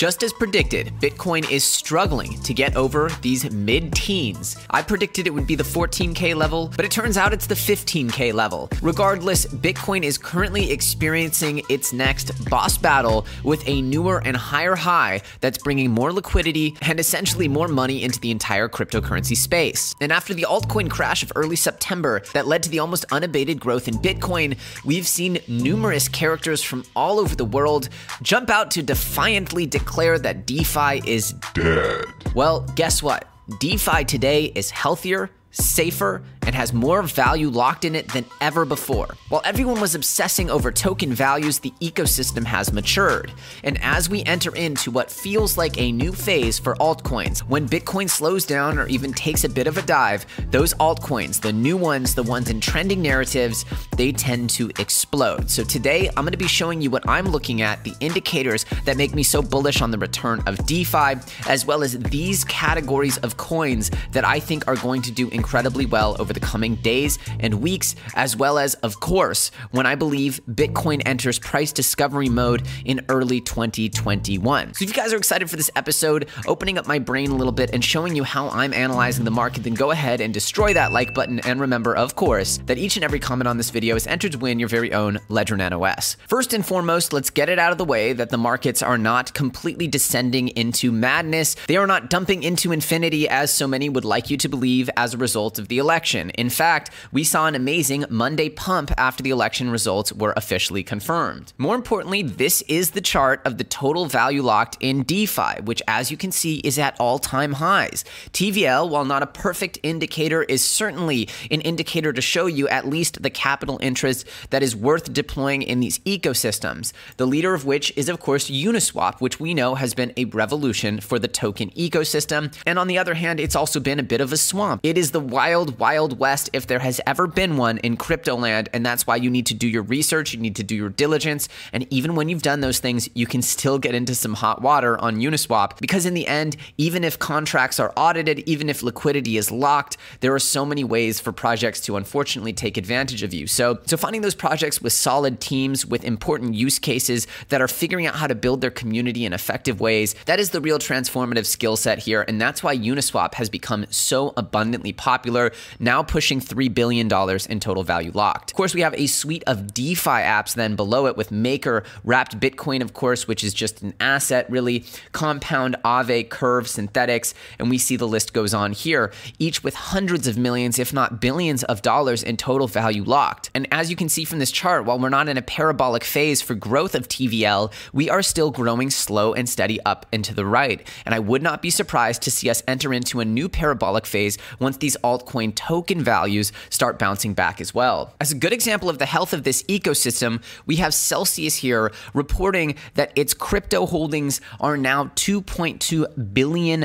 Just as predicted, Bitcoin is struggling to get over these mid teens. I predicted it would be the 14K level, but it turns out it's the 15K level. Regardless, Bitcoin is currently experiencing its next boss battle with a newer and higher high that's bringing more liquidity and essentially more money into the entire cryptocurrency space. And after the altcoin crash of early September that led to the almost unabated growth in Bitcoin, we've seen numerous characters from all over the world jump out to defiantly declare that DeFi is dead. Well, guess what? DeFi today is healthier, safer, and has more value locked in it than ever before. While everyone was obsessing over token values, the ecosystem has matured. And as we enter into what feels like a new phase for altcoins, when Bitcoin slows down or even takes a bit of a dive, those altcoins, the new ones, the ones in trending narratives, they tend to explode. So today, I'm going to be showing you what I'm looking at, the indicators that make me so bullish on the return of DeFi, as well as these categories of coins that I think are going to do incredibly well over the coming days and weeks, as well as, of course, when I believe Bitcoin enters price discovery mode in early 2021. So if you guys are excited for this episode, opening up my brain a little bit and showing you how I'm analyzing the market, then go ahead and destroy that like button. And remember, of course, that each and every comment on this video is entered to win your very own Ledger Nano S. First and foremost, let's get it out of the way that the markets are not completely descending into madness. They are not dumping into infinity as so many would like you to believe as a result of the election. In fact, we saw an amazing Monday pump after the election results were officially confirmed. More importantly, this is the chart of the total value locked in DeFi, which, as you can see, is at all time highs. TVL, while not a perfect indicator, is certainly an indicator to show you at least the capital interest that is worth deploying in these ecosystems. The leader of which is, of course, Uniswap, which we know has been a revolution for the token ecosystem. And on the other hand, it's also been a bit of a swamp. It is the wild, wild west if there has ever been one in crypto land. And that's why you need to do your research, you need to do your diligence. And even when you've done those things, you can still get into some hot water on Uniswap because, in the end, even if contracts are audited, even if liquidity is locked, there are so many ways for projects to unfortunately take advantage of you. So, so finding those projects with solid teams, with important use cases that are figuring out how to build their community in effective ways, that is the real transformative skill set here. And that's why Uniswap has become so abundantly popular, now pushing $3 billion in total value locked. Of course, we have a suite of DeFi apps then below it with Maker, Wrapped Bitcoin, of course, which is just an asset, really, Compound, Aave, Curve, Synthetix, and we see the list goes on here, each with hundreds of millions, if not billions of dollars in total value locked. And as you can see from this chart, while we're not in a parabolic phase for growth of TVL, we are still growing slow and steady up and to the right. And I would not be surprised to see us enter into a new parabolic phase once these altcoin token values start bouncing back as well. As a good example of the health of this ecosystem, we have Celsius here reporting that its crypto holdings are now $2.2 billion.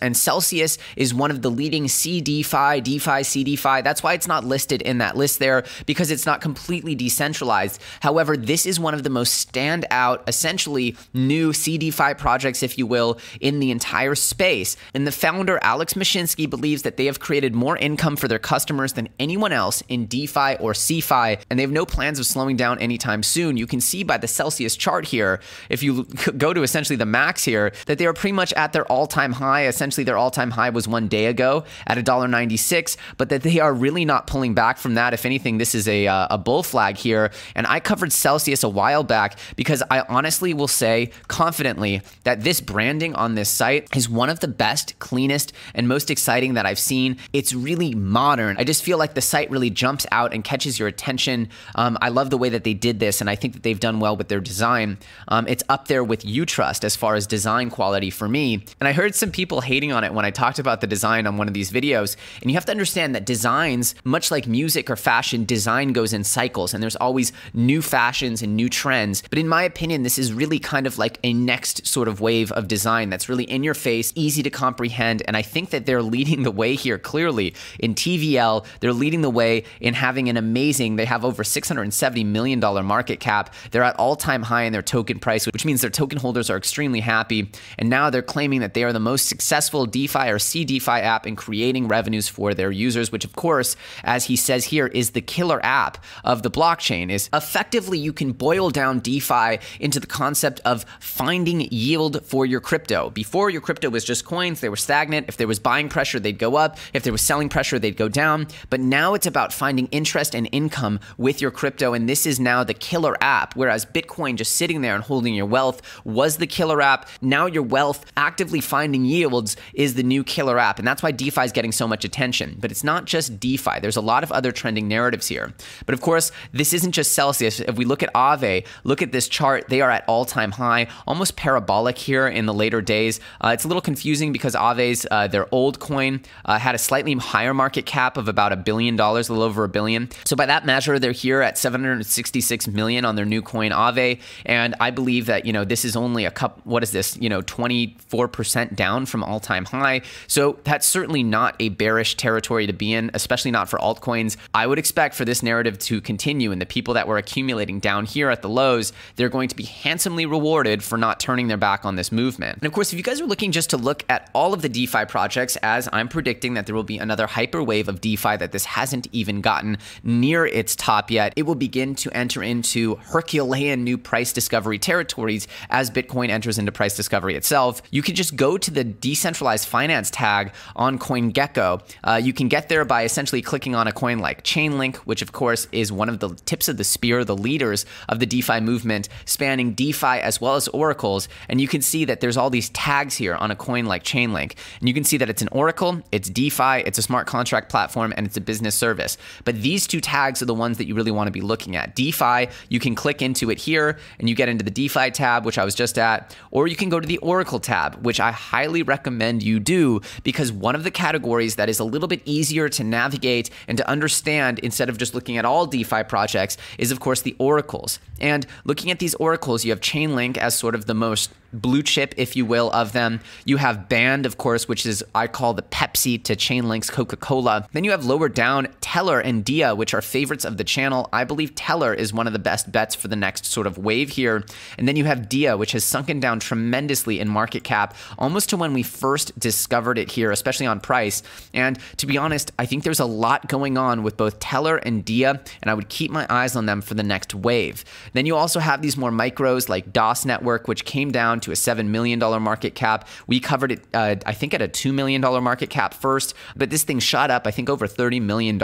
And Celsius is one of the leading CeDeFi, DeFi, CeDeFi. That's why it's not listed in that list there because it's not completely decentralized. However, this is one of the most standout, essentially new CeDeFi projects, if you will, in the entire space. And the founder, Alex Mashinsky, believes that they have created more income for their customers than anyone else in DeFi or CeFi, and they have no plans of slowing down anytime soon. You can see by the Celsius chart here, if you go to essentially the max here, that they are pretty much at their all time high. Essentially, their all time high was one day ago at $1.96, but that they are really not pulling back from that. If anything, this is a, uh, a bull flag here. And I covered Celsius a while back because I honestly will say confidently that this branding on this site is one of the best, cleanest, and most exciting that I've seen. It's really modern. I just feel like the site really jumps out and catches your attention. Um, I love the way that they did this, and I think that they've done well with their design. Um, it's up there with Utrust as far as design quality for me. And I heard some people hating on it when I talked about the design on one of these videos. And you have to understand that designs, much like music or fashion, design goes in cycles, and there's always new fashions and new trends. But in my opinion, this is really kind of like a next sort of wave of design that's really in your face, easy to comprehend. And I think that they're leading the way here clearly in TVL. They're leading the way in having an amazing, they have over $670 million market cap. They're at all time high in their token price, which means their token holders are extremely happy. And now they're claiming that they are the most successful DeFi or CeDeFi app in creating revenues for their users, which, of course, as he says here, is the killer app of the blockchain. Is effectively you can boil down DeFi into the concept of finding yield for your crypto. Before your crypto was just coins, they were stagnant. If there was buying pressure, they'd go up. If there was selling pressure, they'd go down. But now it's about finding interest and income with your crypto. And this is now the killer app. Whereas Bitcoin just sitting there and holding your wealth was the killer app. Now your wealth actively finding yields is the new killer app. And that's why DeFi is getting so much attention. But it's not just DeFi, there's a lot of other trending narratives here. But of course, this isn't just Celsius. If we look at Aave, look at this chart, they are at all time high, almost parabolic here in the later days. Uh, it's a little confusing because Aave's, uh, their old coin, uh, had a slightly higher market cap of about a billion dollars, a little over a billion. So by that measure, they're here at 766 million on their new coin Aave. And I believe that, you know, this is only a cup, what is this, you know, 24% down from all time high. So that's certainly not a bearish territory to be in, especially not for altcoins. I would expect for this narrative to continue and the people that were accumulating down here at the lows, they're going to be handsomely rewarded for not turning their back on this movement. And of course, if you guys are looking just to look at all of the DeFi projects, as I'm predicting that there will be another hyper wave of DeFi that this hasn't even gotten near its top yet, it will begin to enter into Herculean new price discovery territories as Bitcoin enters into price discovery itself. You can just go to the decentralized finance tag on CoinGecko. Uh, you can get there by essentially clicking on a coin like Chainlink, which of course is one of the tips of the spear, the leaders of the DeFi movement, spanning DeFi as well as oracles. And you can see that there's all these tags here on a coin like Chainlink. And you can see that it's an oracle, it's DeFi, it's a smart contract platform, and it's a business service. But these two tags are the ones that you really want to be looking at. DeFi, you can click into it here and you get into the DeFi tab, which I was just at, or you can go to the Oracle tab, which I highly recommend you do because one of the categories that is a little bit easier to navigate and to understand instead of just looking at all DeFi projects is, of course, the oracles. And looking at these oracles, you have Chainlink as sort of the most blue chip, if you will, of them. You have Band, of course, which is I call the Pepsi to Chainlink's Coca Cola. Then you have lower down Tellor and Dia, which are favorites of the channel. I believe Tellor is one of the best bets for the next sort of wave here. And then you have Dia, which has sunken down tremendously in market cap, almost to when we first discovered it here, especially on price. And to be honest, I think there's a lot going on with both Tellor and Dia, and I would keep my eyes on them for the next wave. Then you also have these more micros like DOS Network, which came down to a $7 million market cap. We covered it, uh, I think, at a $2 million market cap first, but this thing shot up, I think, over $30 million.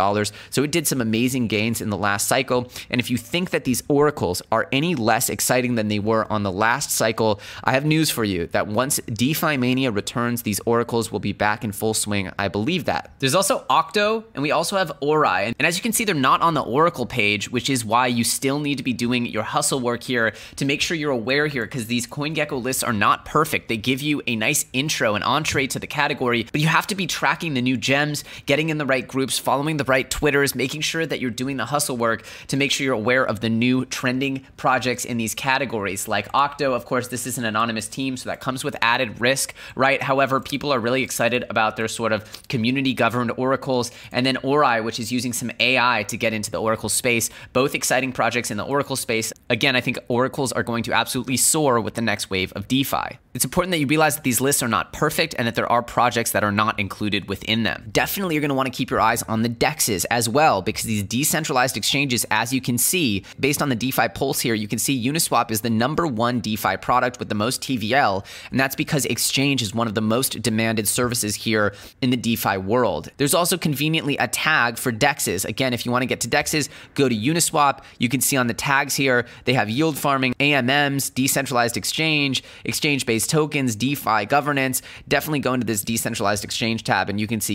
So it did some amazing gains in the last cycle. And if you think that these oracles are any less exciting than they were on the last cycle, I have news for you that once DeFi Mania returns, these oracles will be back in full swing. I believe that. There's also Octo, and we also have Ori. And as you can see, they're not on the Oracle page, which is why you still need to be doing your hustle work here to make sure you're aware here because these CoinGecko lists are not perfect. They give you a nice intro and entree to the category, but you have to be tracking the new gems, getting in the right groups, following the right Twitters, making sure that you're doing the hustle work to make sure you're aware of the new trending projects in these categories. Like Octo, of course, this is an anonymous team, so that comes with added risk, right? However, people are really excited about their sort of community governed oracles. And then Ori, which is using some AI to get into the Oracle space, both exciting projects in the Oracle space. Again, I think oracles are going to absolutely soar with the next wave of DeFi. It's important that you realize that these lists are not perfect and that there are projects that are not included within them. Definitely, you're going to want to keep your eyes on the DEXs as well, because these decentralized exchanges, as you can see, based on the DeFi Pulse here, you can see Uniswap is the number one DeFi product with the most TVL, and that's because exchange is one of the most demanded services here in the DeFi world. There's also conveniently a tag for DEXs. Again, if you want to get to DEXs, go to Uniswap. You can see on the tags here, they have yield farming, AMMs, decentralized exchange, exchange based tokens, DeFi governance. Definitely go into this decentralized exchange tab and you can see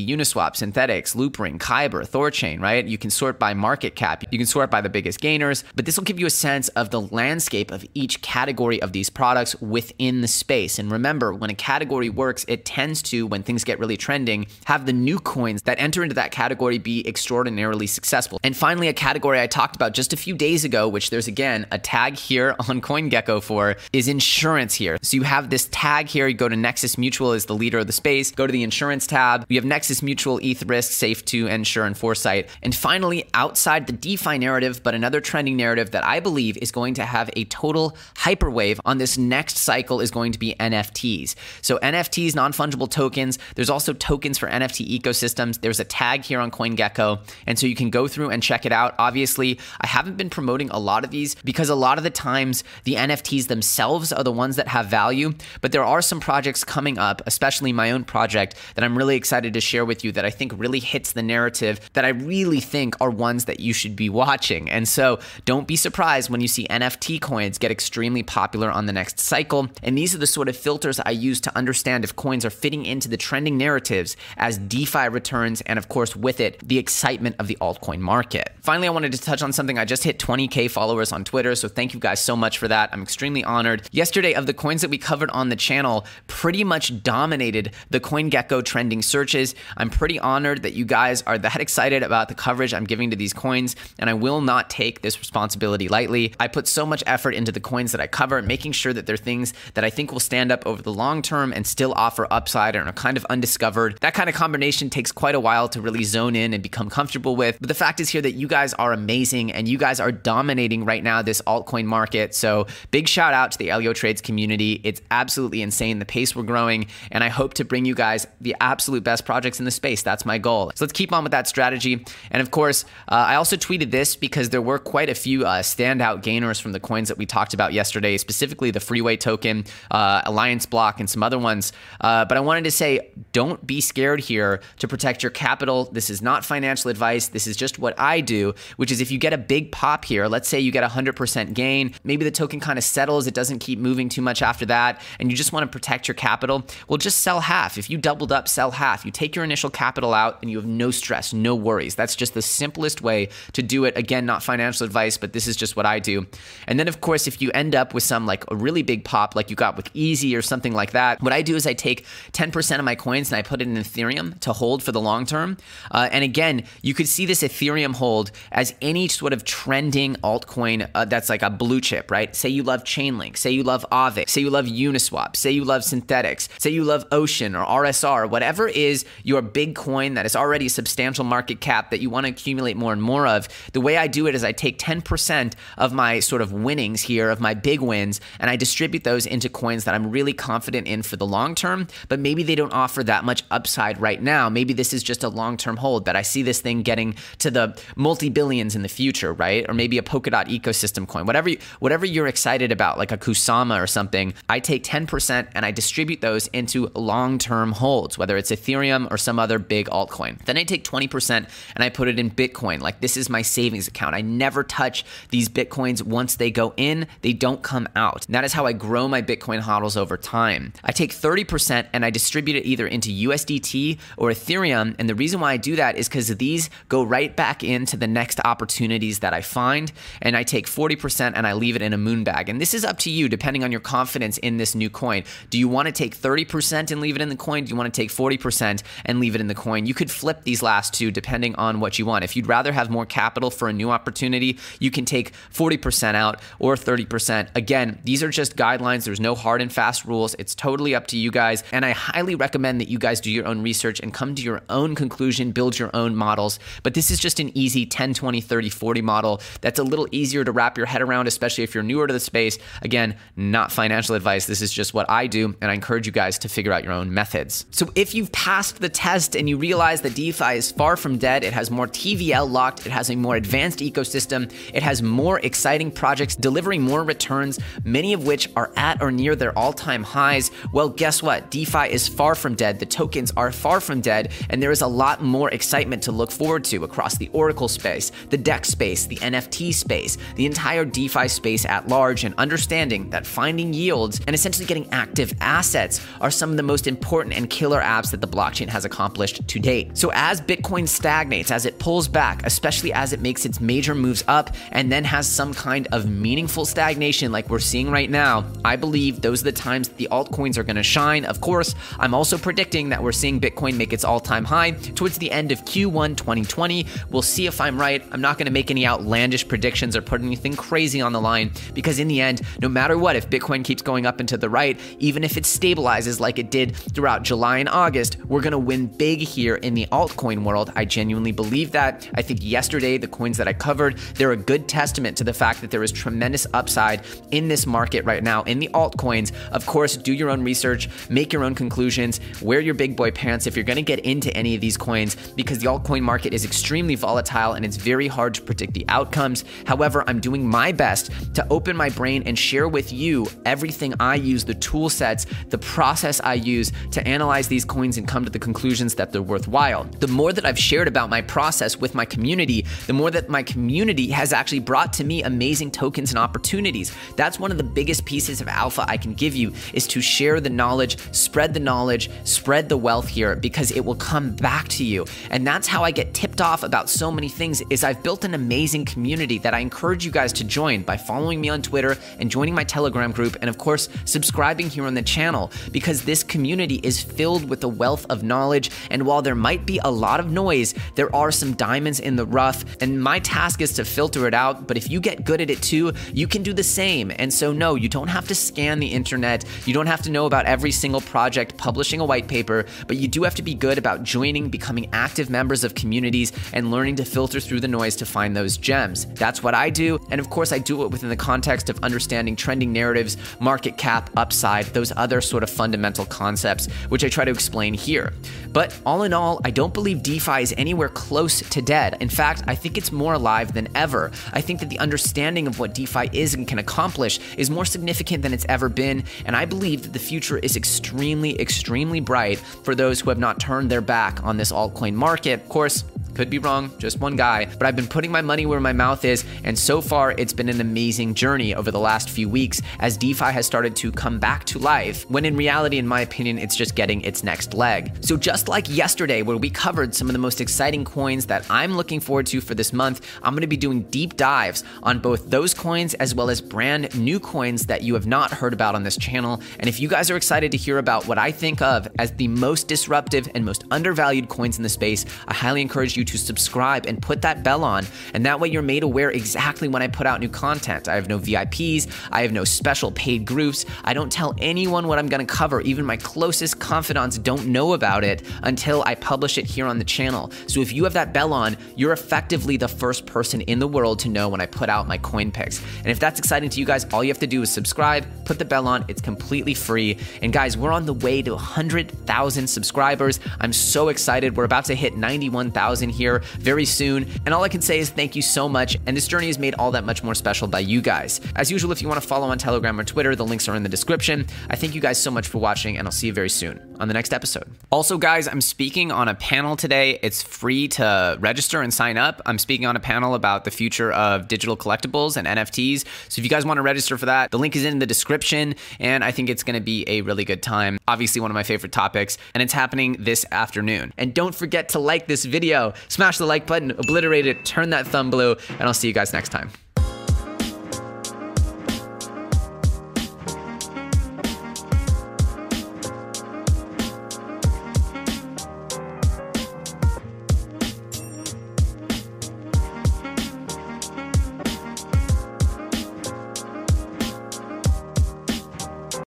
Uniswap, Synthetix, Loopring, Kyber, Thorchain, right? You can sort by market cap, you can sort by the biggest gainers, but this will give you a sense of the landscape of each category of these products within the space. And remember, when a category works, it tends to, when things get really trending, have the new coins that enter into that category be extraordinarily successful. And finally, a category I talked about just a few days ago, which there's again a tag here on CoinGecko for, is insurance here. So you have this tag here. You go to Nexus Mutual is the leader of the space. Go to the insurance tab. We have Nexus Mutual ETH, Risk, Safe2, Ensure, and Foresight. And finally, outside the DeFi narrative, but another trending narrative that I believe is going to have a total hyperwave on this next cycle is going to be NFTs. So NFTs, non-fungible tokens. There's also tokens for NFT ecosystems. There's a tag here on CoinGecko, and so you can go through and check it out. Obviously, I haven't been promoting a lot of these because a lot of the times the NFTs themselves are the ones that have value, but there are some projects coming up, especially my own project that I'm really excited to share with you that I think really hits the narrative that I really think are ones that you should be watching. And so don't be surprised when you see NFT coins get extremely popular on the next cycle. And these are the sort of filters I use to understand if coins are fitting into the trending narratives as DeFi returns, and of course, with it, the excitement of the altcoin market. Finally, I wanted to touch on something. I just hit 20K followers on Twitter, so thank you guys so much for that. I'm extremely honored. Yesterday, of the coins that we covered on the channel, pretty much dominated the CoinGecko trending searches. I'm pretty honored that you guys are that excited about the coverage I'm giving to these coins, and I will not take this responsibility lightly. I put so much effort into the coins that I cover, making sure that they're things that I think will stand up over the long term and still offer upside and are kind of undiscovered. That kind of combination takes quite a while to really zone in and become comfortable with. But the fact is here that you guys are amazing and you guys are dominating right now this altcoin market. So big shout out to the Elio Trades community. It's absolutely insane the pace we're growing, and I hope to bring you guys the absolute best projects in the space. That's my goal. So let's keep on with that strategy. And of course, uh, I also tweeted this because there were quite a few uh, standout gainers from the coins that we talked about yesterday, specifically the Freeway token, uh, Alliance Block, and some other ones. Uh, but I wanted to say, don't be scared here to protect your capital. This is not financial advice. This is just what I do, which is if you get a big pop here, let's say you get a 100% gain, maybe the token kind of settles, it doesn't keep moving too much after that, and you just want to protect your capital, well, just sell half. If you doubled up, sell half. You take your initial capital out and you have no stress, no worries. That's just the simplest way to do it. Again, not financial advice, but this is just what I do. And then, of course, if you end up with some like a really big pop, like you got with Easy or something like that, what I do is I take 10% of my coins and I put it in Ethereum to hold for the long term. Uh, and again, you could see this Ethereum hold as any sort of trending altcoin uh, that's like a blue chip, right? Say you love Chainlink, say you love Aave, say you love Uniswap, say you love Synthetix, say you love Ocean or RSR, whatever is your big coin that is already a substantial market cap that you want to accumulate more and more of. The way I do it is I take 10% of my sort of winnings here, of my big wins, and I distribute those into coins that I'm really confident in for the long term, but maybe they don't offer that much upside right now. Maybe this is just a long term hold, but I see this thing getting to the multi billions in the future, right? Or maybe a Polkadot ecosystem coin, whatever, you, whatever you're excited about, like a Kusama or something. I take 10% and I distribute those into long term holds, whether it's Ethereum or some other big altcoin. Then I take 20% and I put it in Bitcoin. Like this is my savings account. I never touch these Bitcoins once they go in, they don't come out. And that is how I grow my Bitcoin hodls over time. I take 30% and I distribute it either into USDT or Ethereum. And the reason why I do that is because these go right back into the next opportunities that I find. And I take 40% and I leave it in a moon bag. And this is up to you depending on your confidence in this new coin. Do you want to take 30% and leave it in the coin? Do you want to take 40% and leave it in the coin? You could flip these last two depending on what you want. If you'd rather have more capital for a new opportunity, you can take 40% out or 30%. Again, these are just guidelines. There's no hard and fast rules. It's totally up to you guys. And I highly recommend that you guys do your own research and come to your own conclusion, build your own models. But this is just an easy 10, 20, 30, 40 model that's a little easier to wrap your head around, especially if you're newer to the space. Again, not financial advice. This is just what I do. And I encourage you guys to figure out your own methods. So if you've passed the test and you realize that DeFi is far from dead, it has more TVL locked, it has a more advanced ecosystem, it has more exciting projects delivering more returns, many of which are at or near their all time highs. Well, guess what? DeFi is far from dead. The tokens are far from dead, and there is a lot more excitement to look forward to across the Oracle space, the DEX space, the NFT space, the entire DeFi space at large, and understanding that finding yields and essentially getting active assets are some of the most important and killer apps that the blockchain has accomplished to date. So, as Bitcoin stagnates, as it pulls back, especially as it makes its major moves up and then has some kind of meaningful stagnation like we're seeing right now, I believe those are the times the altcoins are going to shine. Of course, I'm also predicting that we're seeing Bitcoin make its all time high towards the end of Q1 2020. We'll see if I'm right. I'm not going to make any outlandish predictions or put anything crazy on the line because, in the end, no matter what, if Bitcoin keeps going up and to the right, even if it stabilizes like it did throughout July and August, we're going to win big here year in the altcoin world. I genuinely believe that. I think yesterday, the coins that I covered, they're a good testament to the fact that there is tremendous upside in this market right now in the altcoins. Of course, do your own research, make your own conclusions, wear your big boy pants if you're going to get into any of these coins because the altcoin market is extremely volatile and it's very hard to predict the outcomes. However, I'm doing my best to open my brain and share with you everything I use, the tool sets, the process I use to analyze these coins and come to the conclusions that they're worthwhile. The more that I've shared about my process with my community, the more that my community has actually brought to me amazing tokens and opportunities. That's one of the biggest pieces of alpha I can give you is to share the knowledge, spread the knowledge, spread the wealth here because it will come back to you. And that's how I get tipped off about so many things is I've built an amazing community that I encourage you guys to join by following me on Twitter and joining my Telegram group and of course subscribing here on the channel because this community is filled with a wealth of knowledge and while there might be a lot of noise, there are some diamonds in the rough and my task is to filter it out, but if you get good at it too, you can do the same. And so no, you don't have to scan the internet. You don't have to know about every single project publishing a white paper, but you do have to be good about joining, becoming active members of communities and learning to filter through the noise to find those gems. That's what I do, and of course I do it within the context of understanding trending narratives, market cap, upside, those other sort of fundamental concepts which I try to explain here. But all in all, I don't believe DeFi is anywhere close to dead. In fact, I think it's more alive than ever. I think that the understanding of what DeFi is and can accomplish is more significant than it's ever been, and I believe that the future is extremely, extremely bright for those who have not turned their back on this altcoin market. Of course, could be wrong, just one guy, but I've been putting my money where my mouth is, and so far it's been an amazing journey over the last few weeks as DeFi has started to come back to life, when in reality, in my opinion, it's just getting its next leg. So, just like yesterday, where we covered some of the most exciting coins that I'm looking forward to for this month, I'm gonna be doing deep dives on both those coins as well as brand new coins that you have not heard about on this channel. And if you guys are excited to hear about what I think of as the most disruptive and most undervalued coins in the space, I highly encourage you to subscribe and put that bell on. And that way you're made aware exactly when I put out new content. I have no VIPs, I have no special paid groups. I don't tell anyone what I'm going to cover. Even my closest confidants don't know about it until I publish it here on the channel. So if you have that bell on, you're effectively the first person in the world to know when I put out my coin picks. And if that's exciting to you guys, all you have to do is subscribe, put the bell on. It's completely free. And guys, we're on the way to 100,000 subscribers. I'm so excited. We're about to hit 91,000 here very soon. And all I can say is thank you so much. And this journey is made all that much more special by you guys. As usual, if you want to follow on Telegram or Twitter, the links are in the description. I thank you guys so much for watching, and I'll see you very soon on the next episode. Also, guys, I'm speaking on a panel today. It's free to register and sign up. I'm speaking on a panel about the future of digital collectibles and NFTs. So if you guys want to register for that, the link is in the description, and I think it's going to be a really good time. Obviously, one of my favorite topics, and it's happening this afternoon. And don't forget to like this video, smash the like button, obliterate it, turn that thumb blue, and I'll see you guys next time.